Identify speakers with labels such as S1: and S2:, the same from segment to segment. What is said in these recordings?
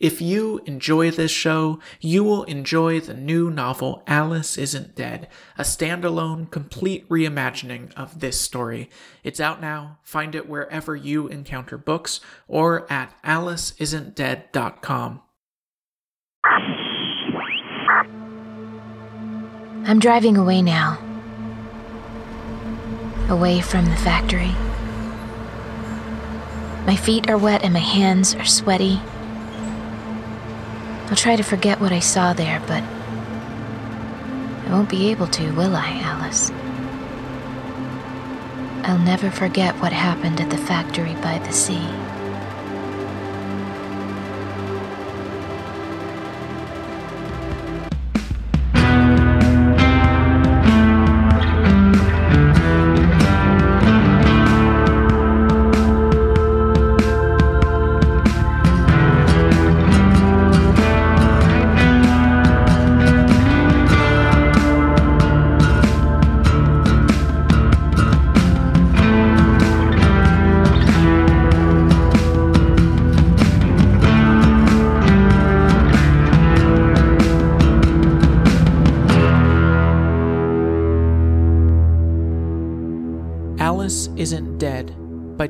S1: If you enjoy this show, you will enjoy the new novel Alice Isn't Dead, a standalone, complete reimagining of this story. It's out now. Find it wherever you encounter books or at aliceisn'tdead.com.
S2: I'm driving away now. Away from the factory. My feet are wet and my hands are sweaty. I'll try to forget what I saw there, but I won't be able to, will I, Alice? I'll never forget what happened at the factory by the sea.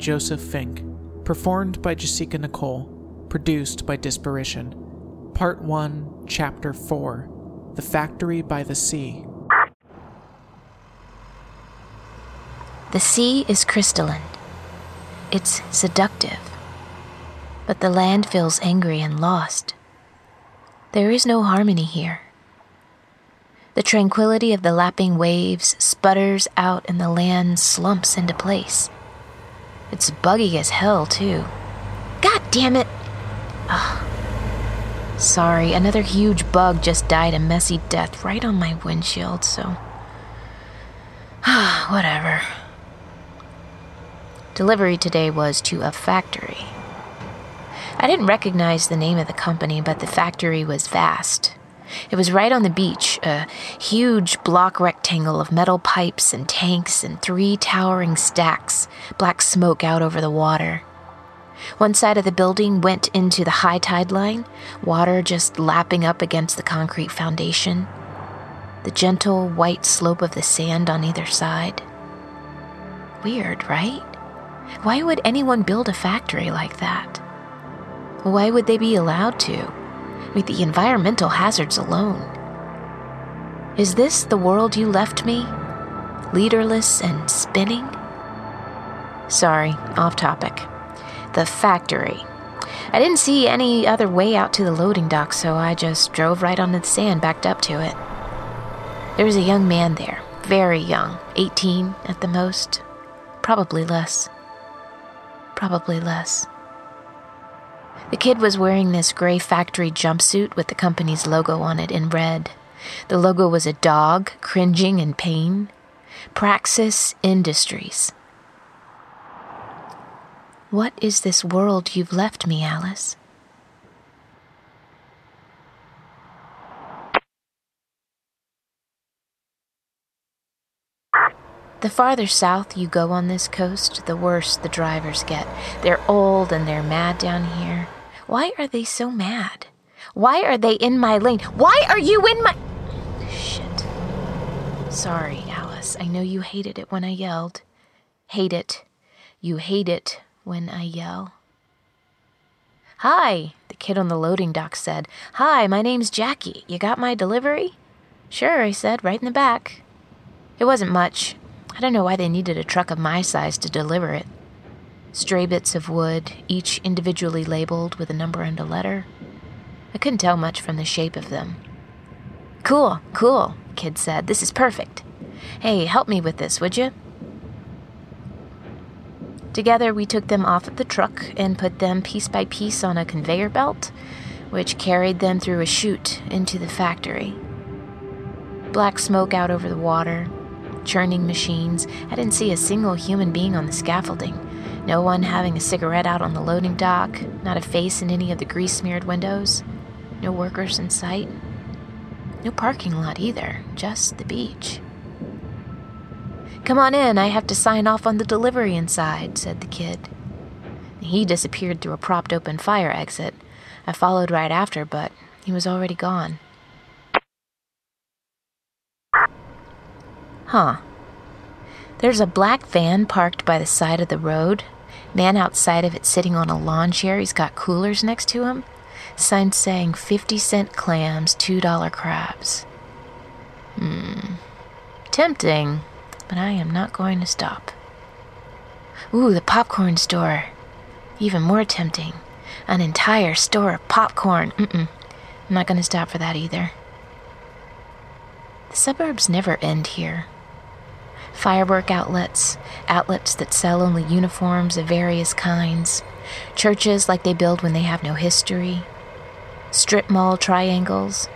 S1: Joseph Fink, performed by Jasika Nicole, produced by Disparition. Part 1, Chapter 4 The Factory by the Sea.
S2: The sea is crystalline. It's seductive. But the land feels angry and lost. There is no harmony here. The tranquility of the lapping waves sputters out and the land slumps into place. It's buggy as hell, too. God damn it! Ugh. Sorry, another huge bug just died a messy death right on my windshield, so. Whatever. Delivery today was to a factory. I didn't recognize the name of the company, but the factory was vast. It was right on the beach, a huge block rectangle of metal pipes and tanks and three towering stacks, black smoke out over the water. One side of the building went into the high tide line, water just lapping up against the concrete foundation. The gentle white slope of the sand on either side. Weird, right? Why would anyone build a factory like that? Why would they be allowed to? With the environmental hazards alone. Is this the world you left me? Leaderless and spinning? Sorry, off topic. The factory. I didn't see any other way out to the loading dock, so I just drove right onto the sand, backed up to it. There was a young man there, very young, 18 at the most. Probably less. Probably less. The kid was wearing this gray factory jumpsuit with the company's logo on it in red. The logo was a dog cringing in pain. Praxis Industries. What is this world you've left me, Alice? The farther south you go on this coast, the worse the drivers get. They're old and they're mad down here. Why are they so mad? Why are they in my lane? Why are you in my. Shit. Sorry, Alice. I know you hated it when I yelled. Hate it. You hate it when I yell. Hi, the kid on the loading dock said. Hi, my name's Jackie. You got my delivery? Sure, I said, right in the back. It wasn't much. I don't know why they needed a truck of my size to deliver it. Stray bits of wood, each individually labeled with a number and a letter. I couldn't tell much from the shape of them. Cool, cool, Kid said. This is perfect. Hey, help me with this, would you? Together, we took them off of the truck and put them piece by piece on a conveyor belt, which carried them through a chute into the factory. Black smoke out over the water, churning machines. I didn't see a single human being on the scaffolding. No one having a cigarette out on the loading dock, not a face in any of the grease smeared windows. No workers in sight. No parking lot either, just the beach. Come on in, I have to sign off on the delivery inside, said the kid. He disappeared through a propped open fire exit. I followed right after, but he was already gone. Huh. There's a black van parked by the side of the road. Man outside of it sitting on a lawn chair. He's got coolers next to him. Sign saying 50 cent clams, $2 crabs. Hmm. Tempting, but I am not going to stop. Ooh, the popcorn store. Even more tempting. An entire store of popcorn. Mm-mm. I'm not going to stop for that either. The suburbs never end here. Firework outlets, outlets that sell only uniforms of various kinds, churches like they build when they have no history, strip mall triangles,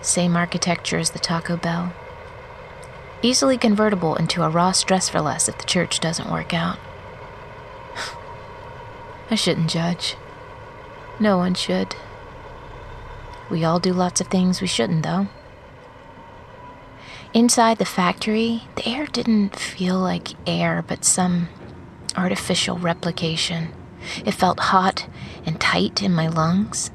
S2: same architecture as the Taco Bell. Easily convertible into a Ross dress for less if the church doesn't work out. I shouldn't judge. No one should. We all do lots of things we shouldn't, though. Inside the factory, the air didn't feel like air, but some artificial replication. It felt hot and tight in my lungs.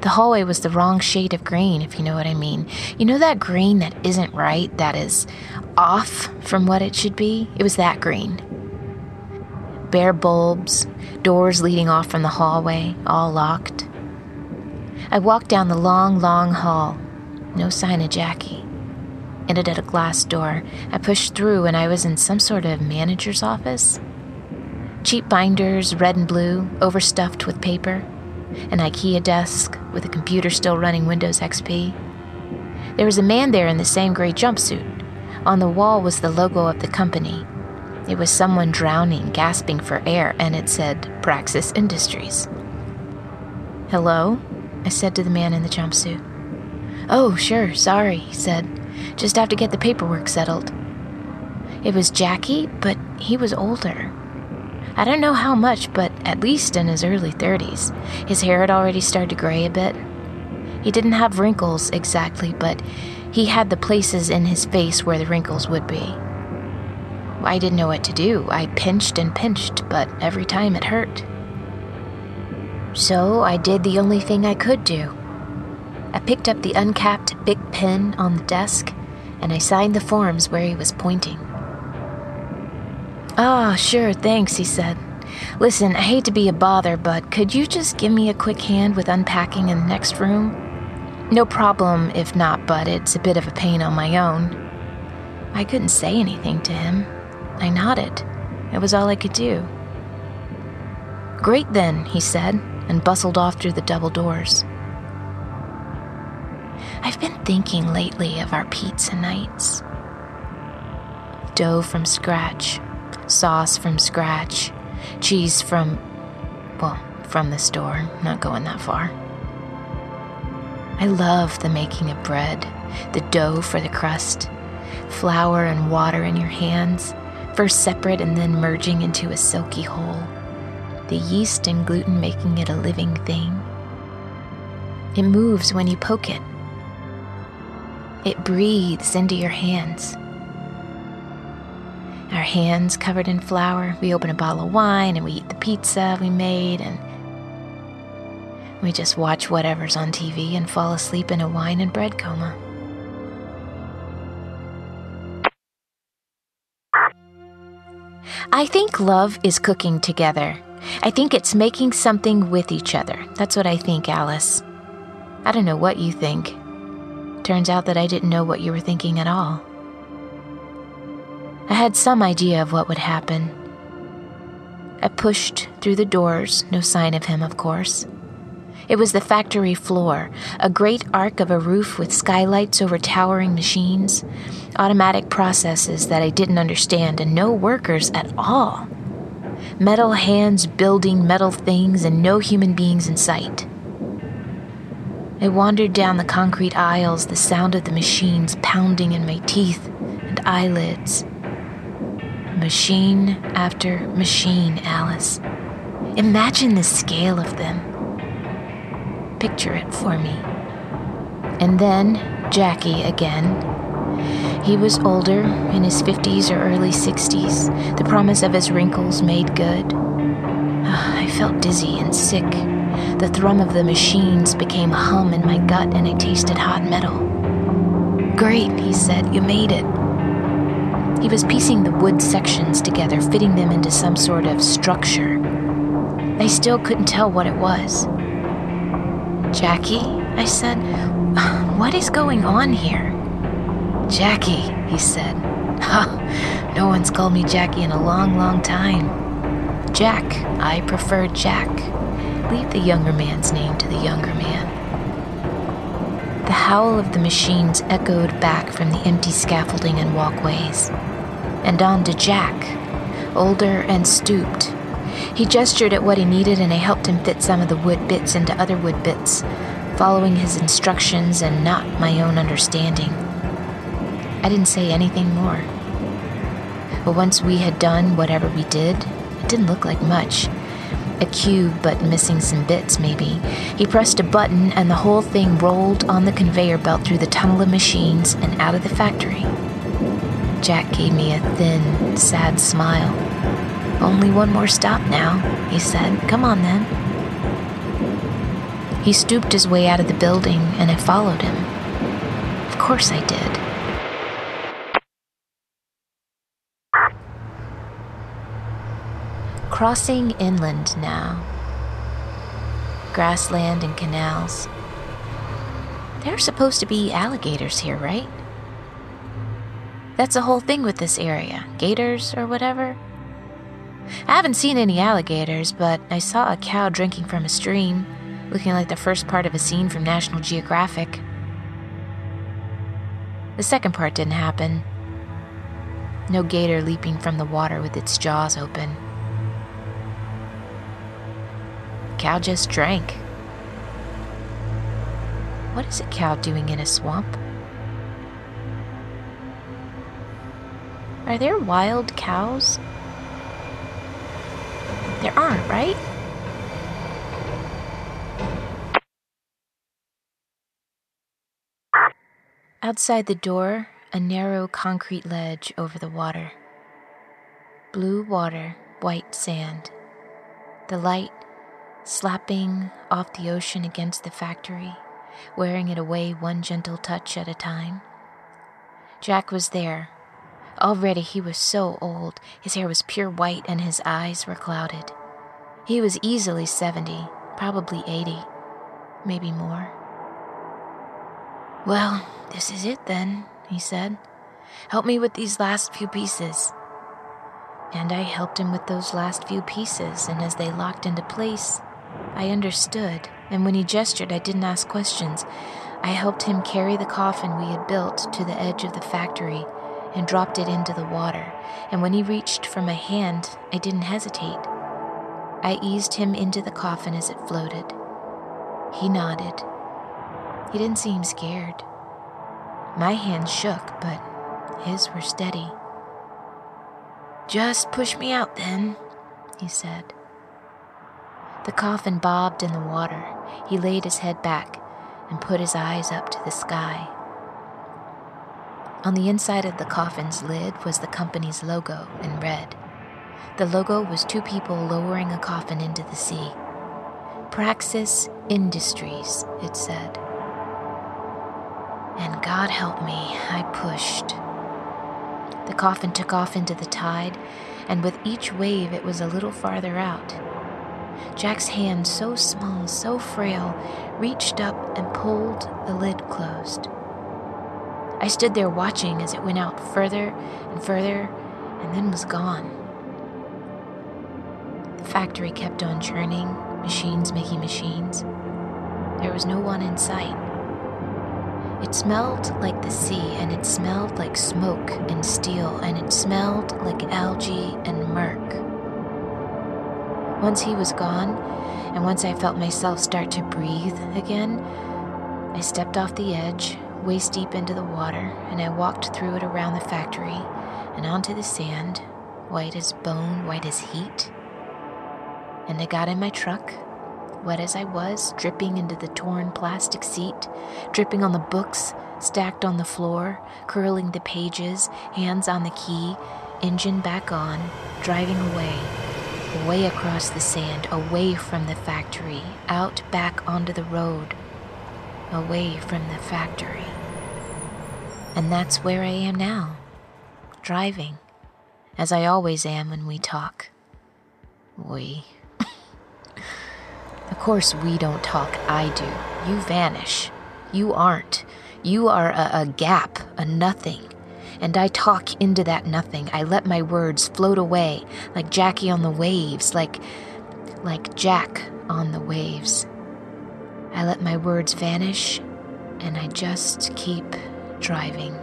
S2: The hallway was the wrong shade of green, if you know what I mean. You know that green that isn't right, that is off from what it should be? It was that green. Bare bulbs, doors leading off from the hallway, all locked. I walked down the long, long hall. No sign of Jackie. Ended at a glass door. I pushed through and I was in some sort of manager's office. Cheap binders, red and blue, overstuffed with paper. An IKEA desk with a computer still running Windows XP. There was a man there in the same gray jumpsuit. On the wall was the logo of the company. It was someone drowning, gasping for air, and it said Praxis Industries. Hello? I said to the man in the jumpsuit. Oh, sure, sorry, he said. Just have to get the paperwork settled. It was Jackie, but he was older. I don't know how much, but at least in his early 30s. His hair had already started to gray a bit. He didn't have wrinkles exactly, but he had the places in his face where the wrinkles would be. I didn't know what to do. I pinched and pinched, but every time it hurt. So I did the only thing I could do. I picked up the uncapped big pen on the desk and I signed the forms where he was pointing. Ah, oh, sure, thanks, he said. Listen, I hate to be a bother, but could you just give me a quick hand with unpacking in the next room? No problem if not, but it's a bit of a pain on my own. I couldn't say anything to him. I nodded. It was all I could do. Great then, he said, and bustled off through the double doors. I've been thinking lately of our pizza nights. Dough from scratch, sauce from scratch, cheese from, well, from the store, not going that far. I love the making of bread, the dough for the crust, flour and water in your hands, first separate and then merging into a silky whole, the yeast and gluten making it a living thing. It moves when you poke it. It breathes into your hands. Our hands covered in flour, we open a bottle of wine and we eat the pizza we made, and we just watch whatever's on TV and fall asleep in a wine and bread coma. I think love is cooking together. I think it's making something with each other. That's what I think, Alice. I don't know what you think. Turns out that I didn't know what you were thinking at all. I had some idea of what would happen. I pushed through the doors, no sign of him, of course. It was the factory floor, a great arc of a roof with skylights over towering machines, automatic processes that I didn't understand, and no workers at all. Metal hands building metal things and no human beings in sight. I wandered down the concrete aisles, the sound of the machines pounding in my teeth and eyelids. Machine after machine, Alice. Imagine the scale of them. Picture it for me. And then Jackie again. He was older, in his 50s or early 60s. The promise of his wrinkles made good. Ah, I felt dizzy and sick. The thrum of the machines became a hum in my gut and I tasted hot metal. Great, he said, you made it. He was piecing the wood sections together, fitting them into some sort of structure. I still couldn't tell what it was. Jackie, I said, what is going on here? Jackie, he said. Ha, no one's called me Jackie in a long, long time. Jack, I prefer Jack. Leave the younger man's name to the younger man. The howl of the machines echoed back from the empty scaffolding and walkways. And on to Jack, older and stooped. He gestured at what he needed, and I helped him fit some of the wood bits into other wood bits, following his instructions and not my own understanding. I didn't say anything more. But once we had done whatever we did, it didn't look like much. A cube, but missing some bits, maybe. He pressed a button, and the whole thing rolled on the conveyor belt through the tunnel of machines and out of the factory. Jack gave me a thin, sad smile. Only one more stop now, he said. Come on then. He stooped his way out of the building, and I followed him. Of course I did. Crossing inland now. Grassland and canals. There are supposed to be alligators here, right? That's the whole thing with this area. Gators or whatever. I haven't seen any alligators, but I saw a cow drinking from a stream, looking like the first part of a scene from National Geographic. The second part didn't happen. No gator leaping from the water with its jaws open. Cow just drank. What is a cow doing in a swamp? Are there wild cows? There aren't, right? Outside the door, a narrow concrete ledge over the water. Blue water, white sand. The light slapping off the ocean against the factory, wearing it away one gentle touch at a time. Jack was there. Already he was so old, his hair was pure white and his eyes were clouded. He was easily 70, probably 80, maybe more. Well, this is it then, he said. Help me with these last few pieces. And I helped him with those last few pieces, and as they locked into place, I understood, and when he gestured, I didn't ask questions. I helped him carry the coffin we had built to the edge of the factory and dropped it into the water, and when he reached for my hand, I didn't hesitate. I eased him into the coffin as it floated. He nodded. He didn't seem scared. My hands shook, but his were steady. Just push me out then, he said. The coffin bobbed in the water. He laid his head back and put his eyes up to the sky. On the inside of the coffin's lid was the company's logo in red. The logo was two people lowering a coffin into the sea. Praxis Industries, it said. And God help me, I pushed. The coffin took off into the tide, and with each wave it was a little farther out. Jack's hand, so small, so frail, reached up and pulled the lid closed. I stood there watching as it went out further and further and then was gone. The factory kept on churning, machines making machines. There was no one in sight. It smelled like the sea, and it smelled like smoke and steel, and it smelled like algae and murk. Once he was gone, and once I felt myself start to breathe again, I stepped off the edge, waist deep into the water, and I walked through it around the factory and onto the sand, white as bone, white as heat. And I got in my truck, wet as I was, dripping into the torn plastic seat, dripping on the books stacked on the floor, curling the pages, hands on the key, engine back on, driving away way across the sand, away from the factory, out back onto the road, away from the factory. And that's where I am now, driving, as I always am when we talk. We. of course, we don't talk, I do. You vanish. You aren't. You are a, a gap, a nothing and I talk into that nothing. I let my words float away like Jackie on the waves, like like Jack on the waves. I let my words vanish and I just keep driving.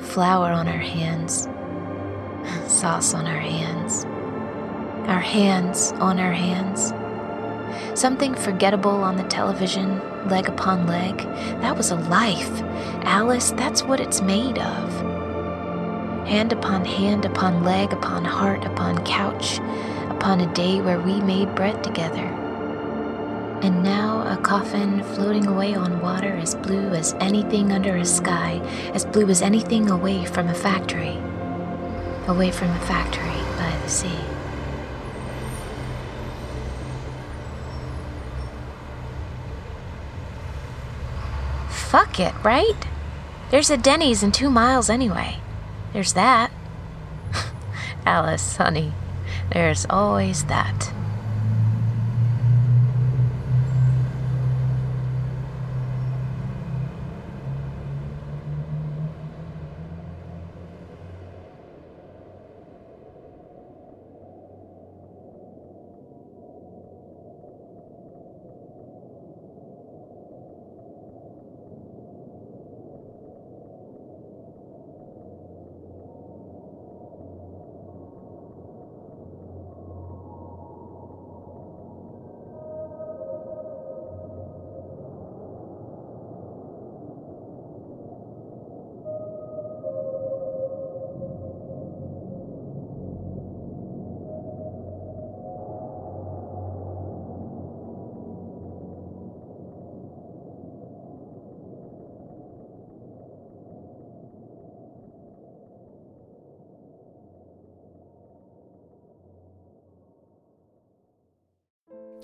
S2: Flour on our hands, sauce on our hands, our hands on our hands. Something forgettable on the television, leg upon leg. That was a life. Alice, that's what it's made of. Hand upon hand, upon leg, upon heart, upon couch, upon a day where we made bread together. And now a coffin floating away on water as blue as anything under a sky, as blue as anything away from a factory. Away from a factory by the sea. It, right? There's a Denny's in two miles anyway. There's that. Alice, honey, there's always that.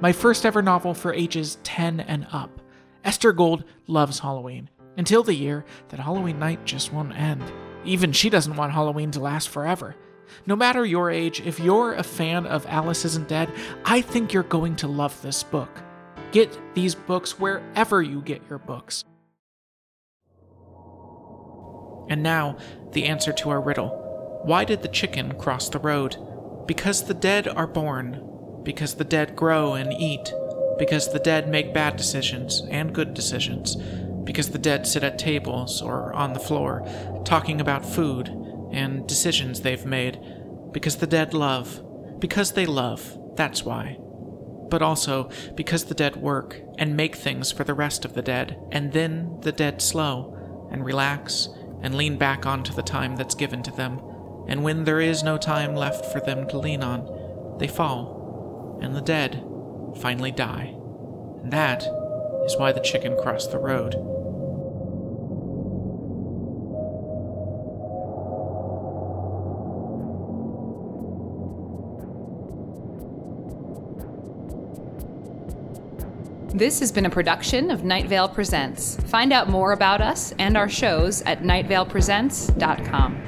S1: my first ever novel for ages 10 and up. Esther Gold loves Halloween, until the year that Halloween night just won't end. Even she doesn't want Halloween to last forever. No matter your age, if you're a fan of Alice Isn't Dead, I think you're going to love this book. Get these books wherever you get your books. And now, the answer to our riddle. Why did the chicken cross the road? Because the dead are born, because the dead grow and eat, because the dead make bad decisions and good decisions, because the dead sit at tables or on the floor, talking about food and decisions they've made, because the dead love, because they love, that's why. But also because the dead work and make things for the rest of the dead, and then the dead slow and relax and lean back onto the time that's given to them, and when there is no time left for them to lean on, they fall and the dead finally die. And that is why the chicken crossed the road.
S3: This has been a production of Night Vale Presents. Find out more about us and our shows at nightvalepresents.com.